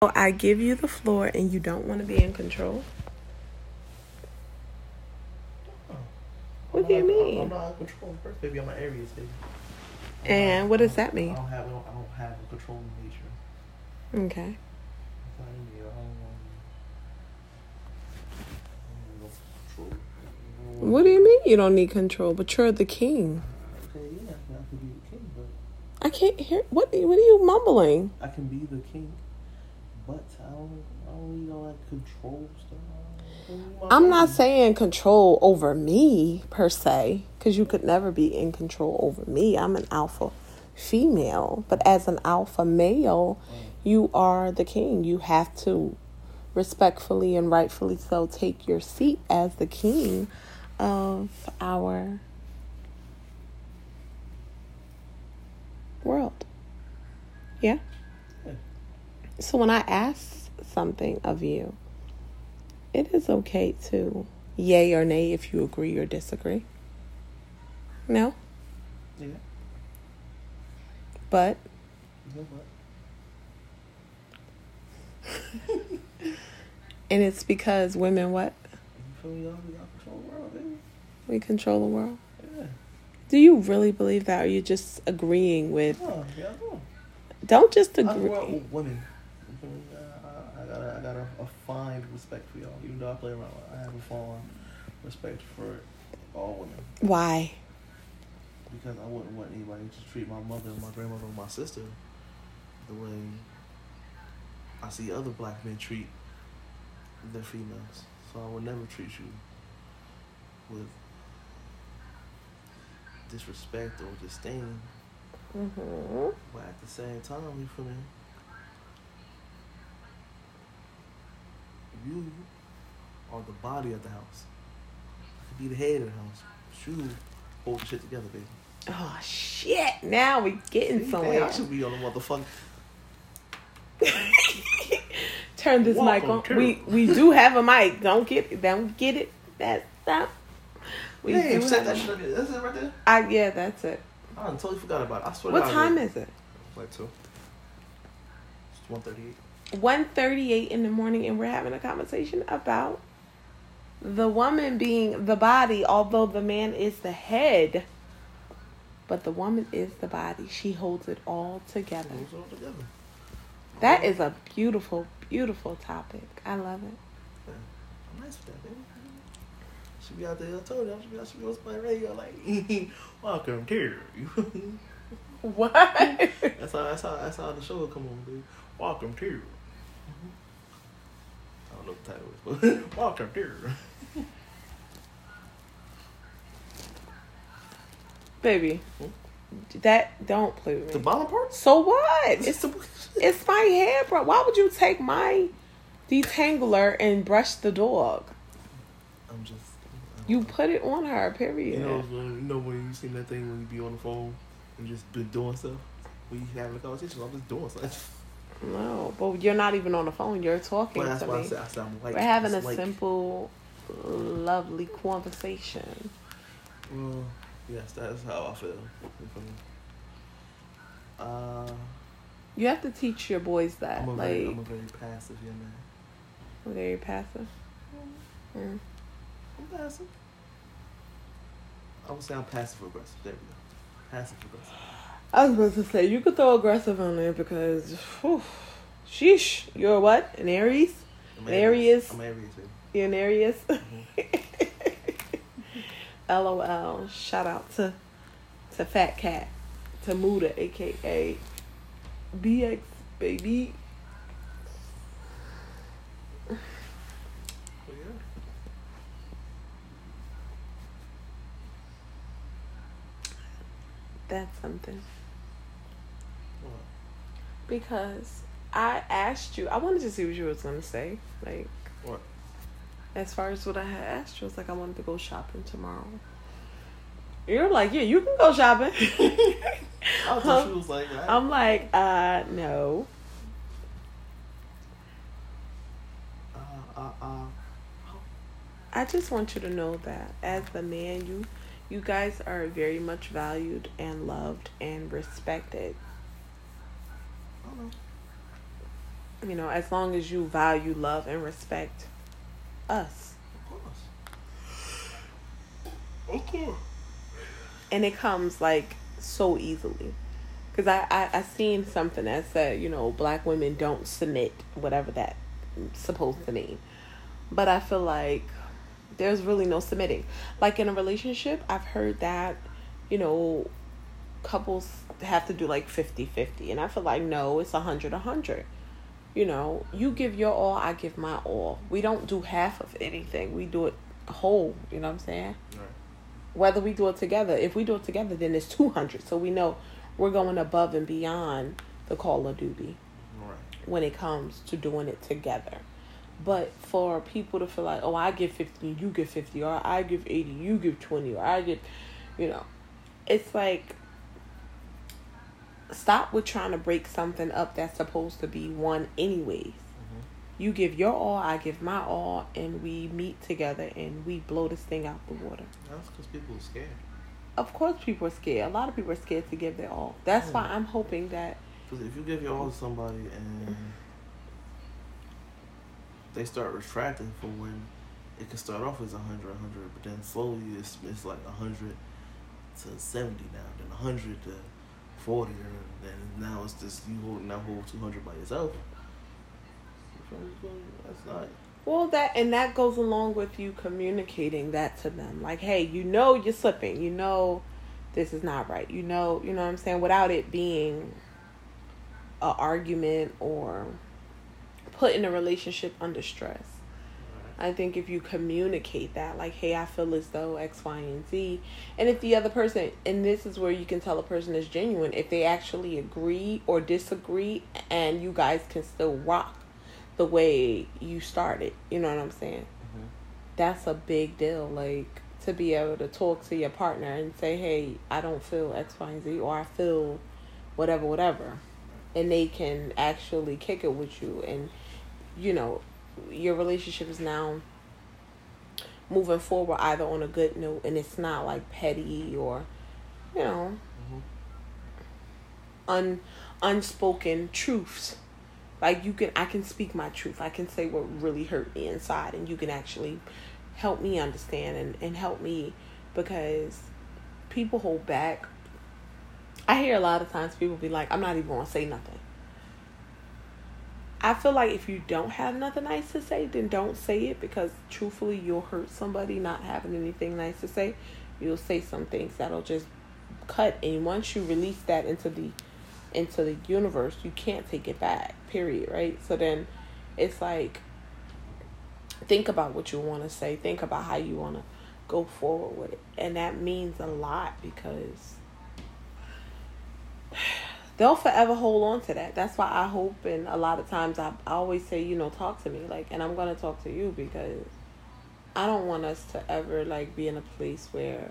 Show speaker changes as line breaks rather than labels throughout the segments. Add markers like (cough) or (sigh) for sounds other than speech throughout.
I give you the floor and you don't want to be in control? What do you
not-
mean?
I'm not in control first, baby. I'm an Aries, baby.
And what does that mean?
I don't have. I don't, I don't have a controlling nature.
Okay.
It's not in me. I don't want. I don't want no control.
What do you mean you don't need control? But you're the king.
Okay, yeah, I can be the king, but
I can't hear. What? What are you mumbling?
I can be the king, but I don't. I don't need all that control stuff. I don't need my
I'm not saying control over me per se, because you could never be in control over me. I'm an alpha female, but as an alpha male, mm. you are the king. You have to respectfully and rightfully so take your seat as the king of our world. Yeah. So when I ask something of you, it is okay to yay or nay if you agree or disagree. No?
Yeah.
But (laughs) and it's because women what?
You feel me? Y'all, y'all control the world.
We control the world.
Yeah.
Do you really believe that or are you just agreeing with
yeah, I
don't just
I
agree
with women. You feel me? I, I, I got a, I got a, a fine respect for y'all. Even though I play around, I have a fine respect for all women
why?
because I wouldn't want anybody to treat my mother, my grandmother, or my sister the way I see other black men treat their females. So I would never treat you with disrespect or disdain.
Mm-hmm.
But at the same time, you feel me? You are the body of the house. I could be the head of the house. But you hold the shit together, baby.
Oh shit! Now we getting
See,
somewhere.
damn, I should be on the motherfucker. (laughs)
Turn this mic
Welcome
on. We we do have a mic. Don't get it. Don't get it. That's stop. We
Damn, set that shit up. That's it right there.
I yeah, that's it.
I totally forgot about it. I swear
What
to God,
time is it?
Like two. It's one thirty-eight.
1.38 in the morning and we're having a conversation about the woman being the body although the man is the head but the woman is the body she holds it all together
Moves all together.
that is a beautiful beautiful topic i love it
Yeah. I'm nice with that, baby. Should be out there. I told you. I should be. I should be on my radio. Like, (laughs) welcome to. You. (laughs)
what
That's how that's how that's how the show will come on, dude. Welcome to. I don't know what the title is, but welcome to.
baby that don't play with me.
The bottom part?
so what
It's
it's
the.
it's my hair bro why would you take my detangler and brush the dog
I'm just.
you put it on her period
You know, you know when you seen that thing when you be on the phone and just been doing stuff. You having a conversation, I'm just doing stuff. (laughs)
No, but you're not even on the phone. You're talking
that's
to
why I
me.
said I said I'm like.
We're having a
like,
simple, lovely conversation.
Well, yes, that's how I feel. Uh,
You have to teach your boys that.
I'm a,
like,
very, I'm a very passive young man.
very passive. Mm.
I'm passive. I would say I'm passive aggressive. There we go. Passive aggressive.
I was supposed to say you could throw aggressive on there because, whew, sheesh, you're what? An Aries?
I'm
An Aries.
I'm Aries, baby.
You're an Aries?
Mm-hmm. (laughs)
LOL. Shout out to to Fat Cat, to Muda, aka BX baby. That's something. Because I asked you, I wanted to see what you was gonna say. Like,
What?
as far as what I had asked you, I was like, I wanted to go shopping tomorrow. You're like, yeah, you can go shopping. (laughs)
I thought she was like, I,
I'm like, uh, no.
uh, uh, uh,
I just want you to know that as the man, you, you guys are very much valued and loved and respected.
I don't know.
You know, as long as you value, love, and respect us.
Of course. Course.
and it comes like so easily because I, I i seen something that said you know black women don't submit whatever that supposed to mean but i feel like there's really no submitting like in a relationship i've heard that you know couples have to do like 50-50 and i feel like no it's 100-100 you know you give your all i give my all we don't do half of anything we do it whole you know what i'm saying
Right.
whether we do it together. If we do it together, then it's 200. So we know we're going above and beyond the call of duty
Right.
when it comes to doing it together. But for people to feel like, oh, I give 50, you give 50, or I give 80, you give 20, or I give, you know, it's like, stop with trying to break something up that's supposed to be one, anyways.
Mm-hmm.
You give your all, I give my all, and we meet together and we blow this thing out the water.
That's because people are scared.
Of course, people are scared. A lot of people are scared to give their all. That's why I'm hoping that.
Because if you give your all to somebody and they start retracting for when it can start off as 100, 100, but then slowly it's, it's like 100 to 70 now, then 100 to 40, and now it's just you holding that whole 200 by yourself. That's not.
Well, that and that goes along with you communicating that to them. Like, hey, you know you're slipping. You know this is not right. You know, you know what I'm saying. Without it being a argument or putting a relationship under stress. I think if you communicate that, like, hey, I feel as though X, Y, and Z, and if the other person, and this is where you can tell a person is genuine, if they actually agree or disagree, and you guys can still rock the way you started, you know what I'm saying?
Mm-hmm.
That's a big deal. Like, to be able to talk to your partner and say, hey, I don't feel X, Y, and Z, or I feel whatever, whatever. And they can actually kick it with you, and, you know, your relationship is now moving forward either on a good note and it's not like petty or you know
Mm-hmm.
un unspoken truths. Like you can i can speak my truth. I can say what really hurt me inside and you can actually help me understand and, and help me because people hold back. I hear a lot of times people be like i'm not even gonna say nothing I feel like if you don't have nothing nice to say, then don't say it because truthfully, you'll hurt somebody not having anything nice to say. You'll say some things that'll just cut, and once you release that into the into the universe, you can't take it back. Period. Right. So then, it's like think about what you want to say. Think about how you want to go forward with it, and that means a lot because they'll forever hold on to that. That's why I hope, and a lot of times I, I always say, you know, talk to me, like, and I'm gonna talk to you because I don't want us to ever like be in a place where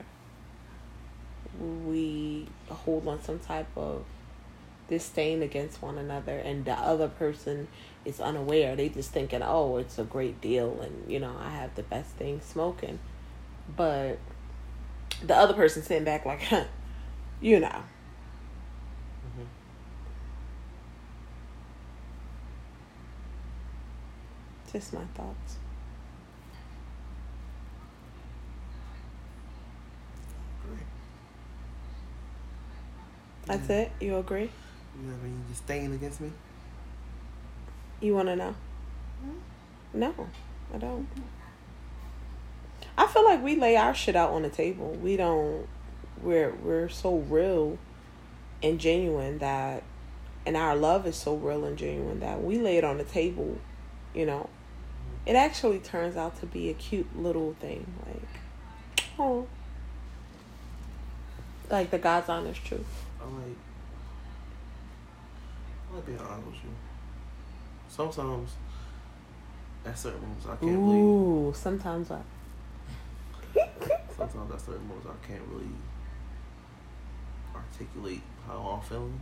we hold on some type of disdain against one another, and the other person is unaware. They just thinking, oh, it's a great deal, and you know, I have the best thing smoking, but the other person sitting back like, huh, (laughs) you know.
Mm-hmm.
Just my thoughts.
Great.
That's
Yeah.
it. You agree?
You have any disdain against me?
You want to know? Hmm? No, I don't. I feel like we lay our shit out on the table. We don't. We're we're so real and genuine that, and our love is so real and genuine that we lay it on the table. You know, it actually turns out to be a cute little thing. Like, oh, like the God's honest truth.
I like. I like being honest with you. Sometimes, at certain moments, I can't really.
Ooh, sometimes I. (laughs)
Sometimes at certain moments, I can't really articulate how I'm feeling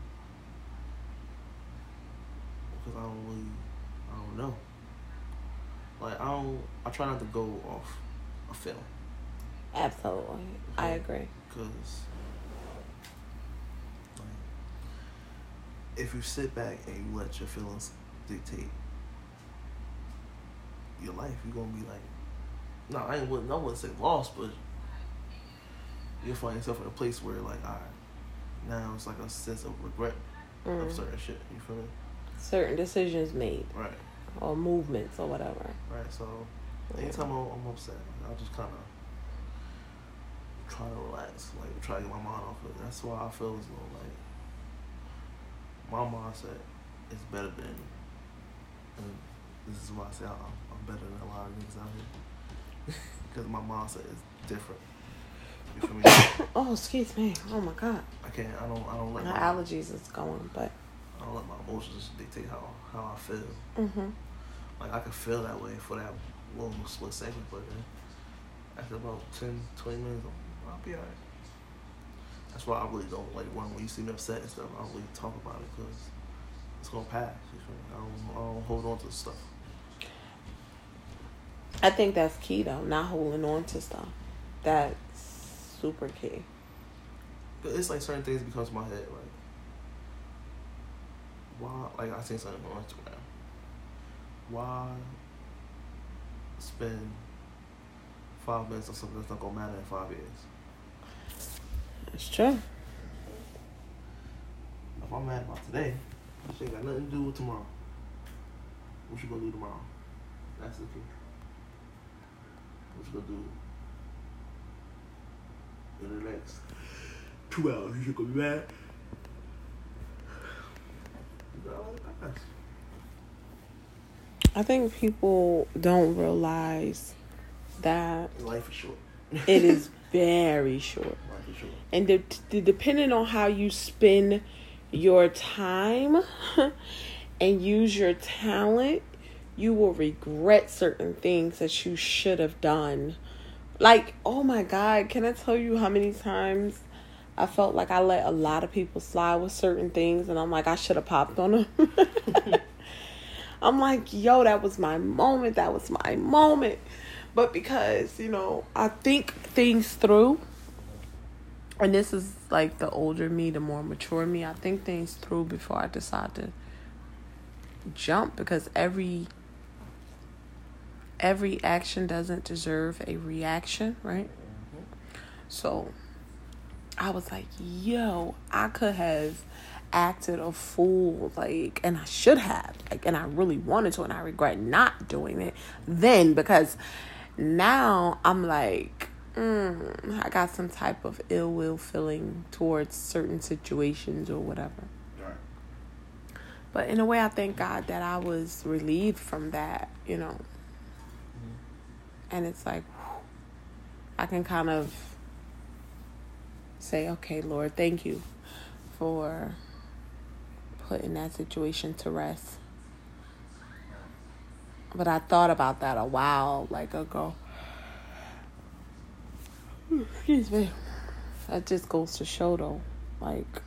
because I don't really, I don't know. Like I don't, I try not to go off a feeling
Absolutely, I agree.
because like, if you sit back and you let your feelings dictate your life. You're gonna be like, no, I ain't wouldn't I wouldn't say lost, but you'll find yourself in a place where like, right, now it's like a sense of regret
Mm.
of certain shit. You feel me?
Certain decisions made
Right,
or movements or whatever.
Right. So anytime I'm, I'm upset, I'll just kind of try to relax, like try to get my mind off of it. That's why I feel as though like my mindset is better than, and this is why I say I'm, I'm better than a lot of niggas out here (laughs) because my mindset is different. You feel me? (coughs)
Oh, excuse me. Oh my God.
I can't. I don't. I don't let
My
my,
allergies is going, but.
I don't let my emotions dictate how how I feel.
Mm-hmm.
Like I could feel that way for that little split second, but then after about 10, 20 minutes, I'll, be alright. That's why I really don't like when when you see me upset and stuff. I don't really talk about it because it's gonna pass. You feel me? I don't, I don't hold on to stuff.
I think that's key though, not holding on to stuff. That's super key.
But it's like certain things become my head. Like why? Like I seen something on Instagram. Why spend five minutes on something that's not gonna matter in five years?
It's true.
If I'm mad about today, this ain't got nothing to do with tomorrow. What you gonna do tomorrow? That's the key. What you gonna do in the next two hours? You gonna be mad? You gotta let it pass.
I think people don't realize that
Life is short.
it is (laughs) very short.
Life is short.
And de- de- depending on how you spend your time (laughs) and use your talent, you will regret certain things that you should have done. Like, oh my God, can I tell you how many times I felt like I let a lot of people slide with certain things and I'm like, I should have popped on them. (laughs) I'm like, yo, that was my moment. That was my moment. But because, you know, I think things through, and this is like the older me, the more mature me, I think things through before I decide to jump because every every action doesn't deserve a reaction, right? Mm-hmm. So I was like, yo, I could have acted a fool, like, and I should have, like, and I really wanted to, and I regret not doing it then because now I'm like, mm, I got some type of ill will feeling towards certain situations or whatever.
Right.
But in a way, I thank God that I was relieved from that, you know. And it's like, whew, I can kind of say, okay, Lord, thank you for putting that situation to rest. But I thought about that a while like ago. (sighs) Excuse me. That just goes to show though, like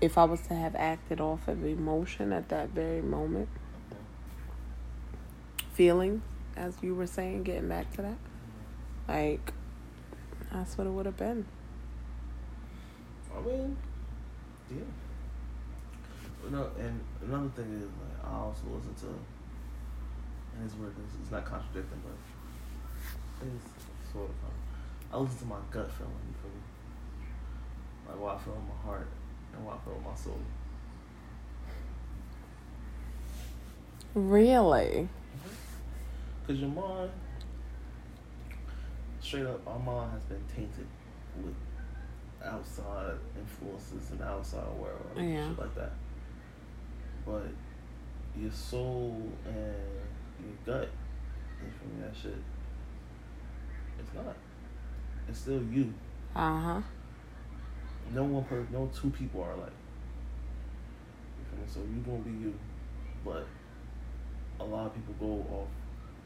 if I was to have acted off of emotion at that very moment, feeling, as you were saying, getting back to that, like that's what it would have been.
I mean, yeah. No, and another thing is like I also listen to, and it's weird. It's, it's not contradicting, but it's sort of. I listen to my gut feeling. You feel me? Like what I feel in my heart and what I feel in my soul.
Really? Mm-hmm.
Cause your mind, straight up, our mind has been tainted with outside influences and outside world and
Yeah.
shit like that. But your soul and your gut, you feel me? That shit, it's not. It's still you.
Uh huh.
No one per, no two people are alike. You? So you gonna be you, but a lot of people go off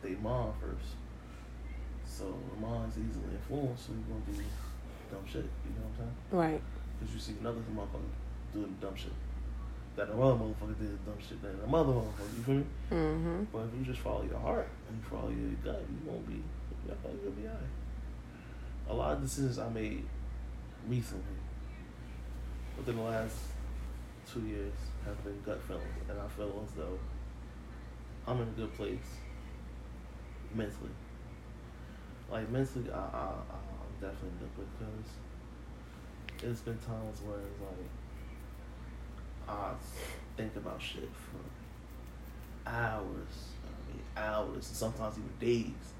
their mind first. So the mind's easily influenced, so you're gonna do dumb shit. You know what I'm saying?
Right.
Because you see another motherfucker doing dumb shit. That another motherfucker did dumb shit than another motherfucker. You feel me?
Mm-hmm.
But if you just follow your heart and you follow your gut, you won't be. Gonna be alright. A lot of decisions I made recently, within the last two years, have been gut feelings, and I feel as though I'm in a good place mentally. Like mentally, I, I, I'm definitely in a good place because it's been times where it's like I think about shit for hours. I mean, hours, and sometimes even days.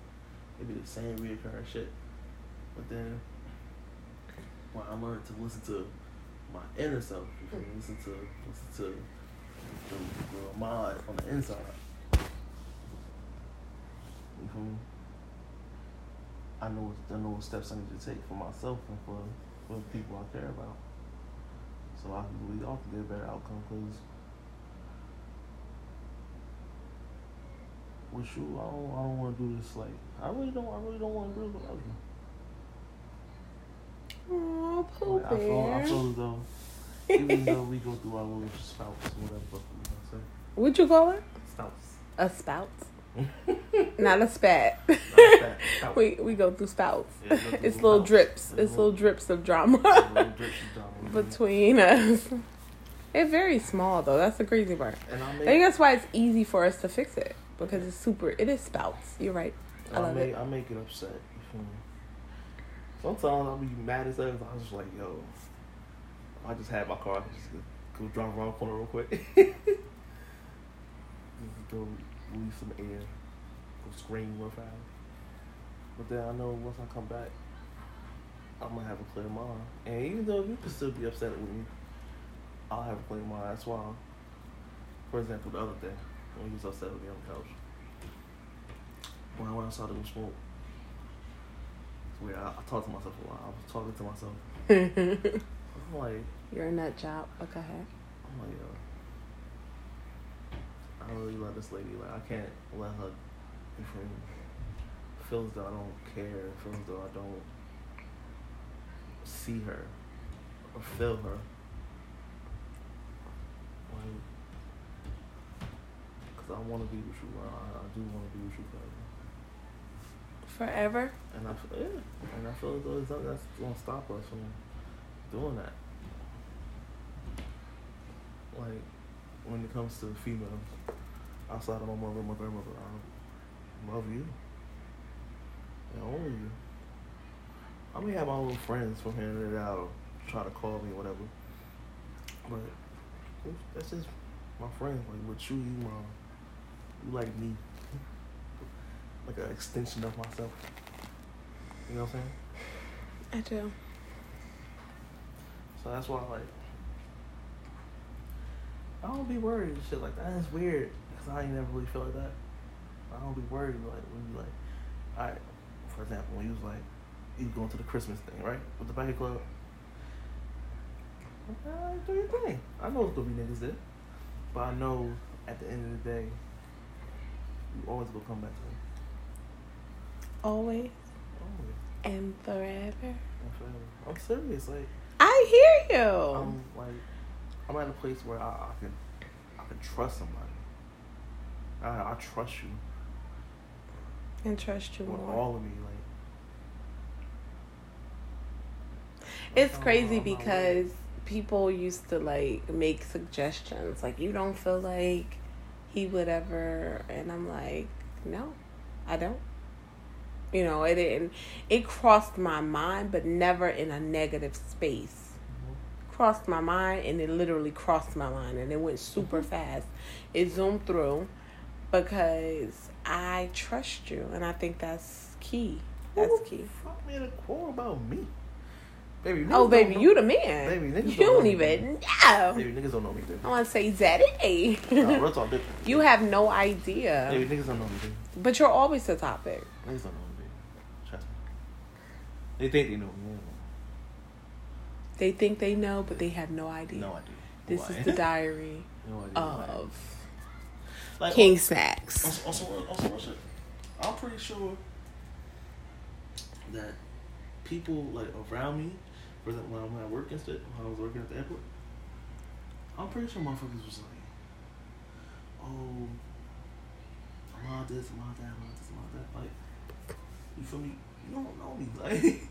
It be the same reoccurring shit. But then when I learned to listen to my inner self, you feel me? Mm-hmm. Listen to listen to the, the mind on the inside. You feel me? I know I know what steps I need to take for myself and for for the people I care about. So I can believe I can get a better outcome because with you, I don't I don't want to do this like I really don't I really don't want to do it without you.
Oh, Pooh
Like, I feel I feel as though even though we go through our little spouts, whatever the fuck we gonna
What'd you call it?
spouts.
A spout. (laughs) Not a spat.
Not that, (laughs) spout.
we we go through spouts.
Yeah, we go
it's little drips. It's little drips of drama
Little drips of drama. (laughs)
between us. It's very small though. That's the crazy part.
And I
think that's why it's easy for us to fix it because it's super. It is spouts. You're right. I
I,
love
make
it.
I make it upset. You feel me? Sometimes I'll be mad as hell. I was just like, yo, I just had my car. I just go, go drive around the corner real quick. go release some air. Go scream real fast. But then I know once I come back, I'm gonna have a clear mind. And even though you can still be upset with me, I'll have a clear mind. That's why, for example, the other day when he was upset with me on the couch, when I went outside to go smoke. It's weird. I, I talked to myself a lot. I was talking to myself. (laughs) I'm like,
You're a nut job. Okay.
I'm like, yo, I really love this lady. Like, I can't let her, you feel me, feel as though I don't care. Feel as though I don't see her or feel her. Like, cause I want to be with you. I, I do want to be with you forever.
Forever.
And I feel, yeah, and I feel as though there's nothing that's gonna stop us from doing that. Like when it comes to females, outside of my mother and my grandmother, I love you. And only you. I may have my little friends from here and there that'll try to call me or whatever. But that's just my friends. Like with you, you my you like me. like an extension of myself. You know what I'm saying?
I do.
So that's why, I like, I don't be worried and shit like that. It's weird I ain't never really felt like that. I don't be worried like when you like, I, for example, when you was like, you going to the Christmas thing, right, with the Biker Club. Right, do your thing. I know it's gonna be niggas there, but I know at the end of the day, you always gonna come back to me.
Always
Always.
and forever.
I'm forever. I'm serious. Like.
I hear you.
I'm like, I'm at a place where I, I can, I can trust somebody. I, I trust you
and trust you
with
more.
all of me. Like,
It's crazy because people used to like make suggestions like you don't feel like he would ever and I'm like, no, I don't. You know, it didn't it crossed my mind but never in a negative space. Mm-hmm. Crossed my mind and it literally crossed my mind and it went super mm-hmm. fast. It zoomed through because I trust you and I think that's key. That's key.
Fuck me in a quarrel about me, baby.
Oh, baby, you the man.
Baby, niggas
you
don't
don't even know.
Baby, niggas don't know me, baby.
I want to say Zaddy.
Nah, real talk, baby.
you have no idea.
Baby, niggas don't know me, baby.
But you're always the topic.
Niggas don't know me, baby. Trust me. They think they know me.
They think they know, but they have no idea.
No idea.
This
Who I
is the diary (laughs)
no idea. who I am.
of
Like,
King Snacks.
Also, also, also, also, I'm pretty sure that people like around me, for example, when I'm at work and stuff, when I was working at the airport, I'm pretty sure motherfuckers was like, "Oh, I'm all this, I'm all that, I'm all this, I'm all that." Like, you feel me? You don't know me, like. (laughs)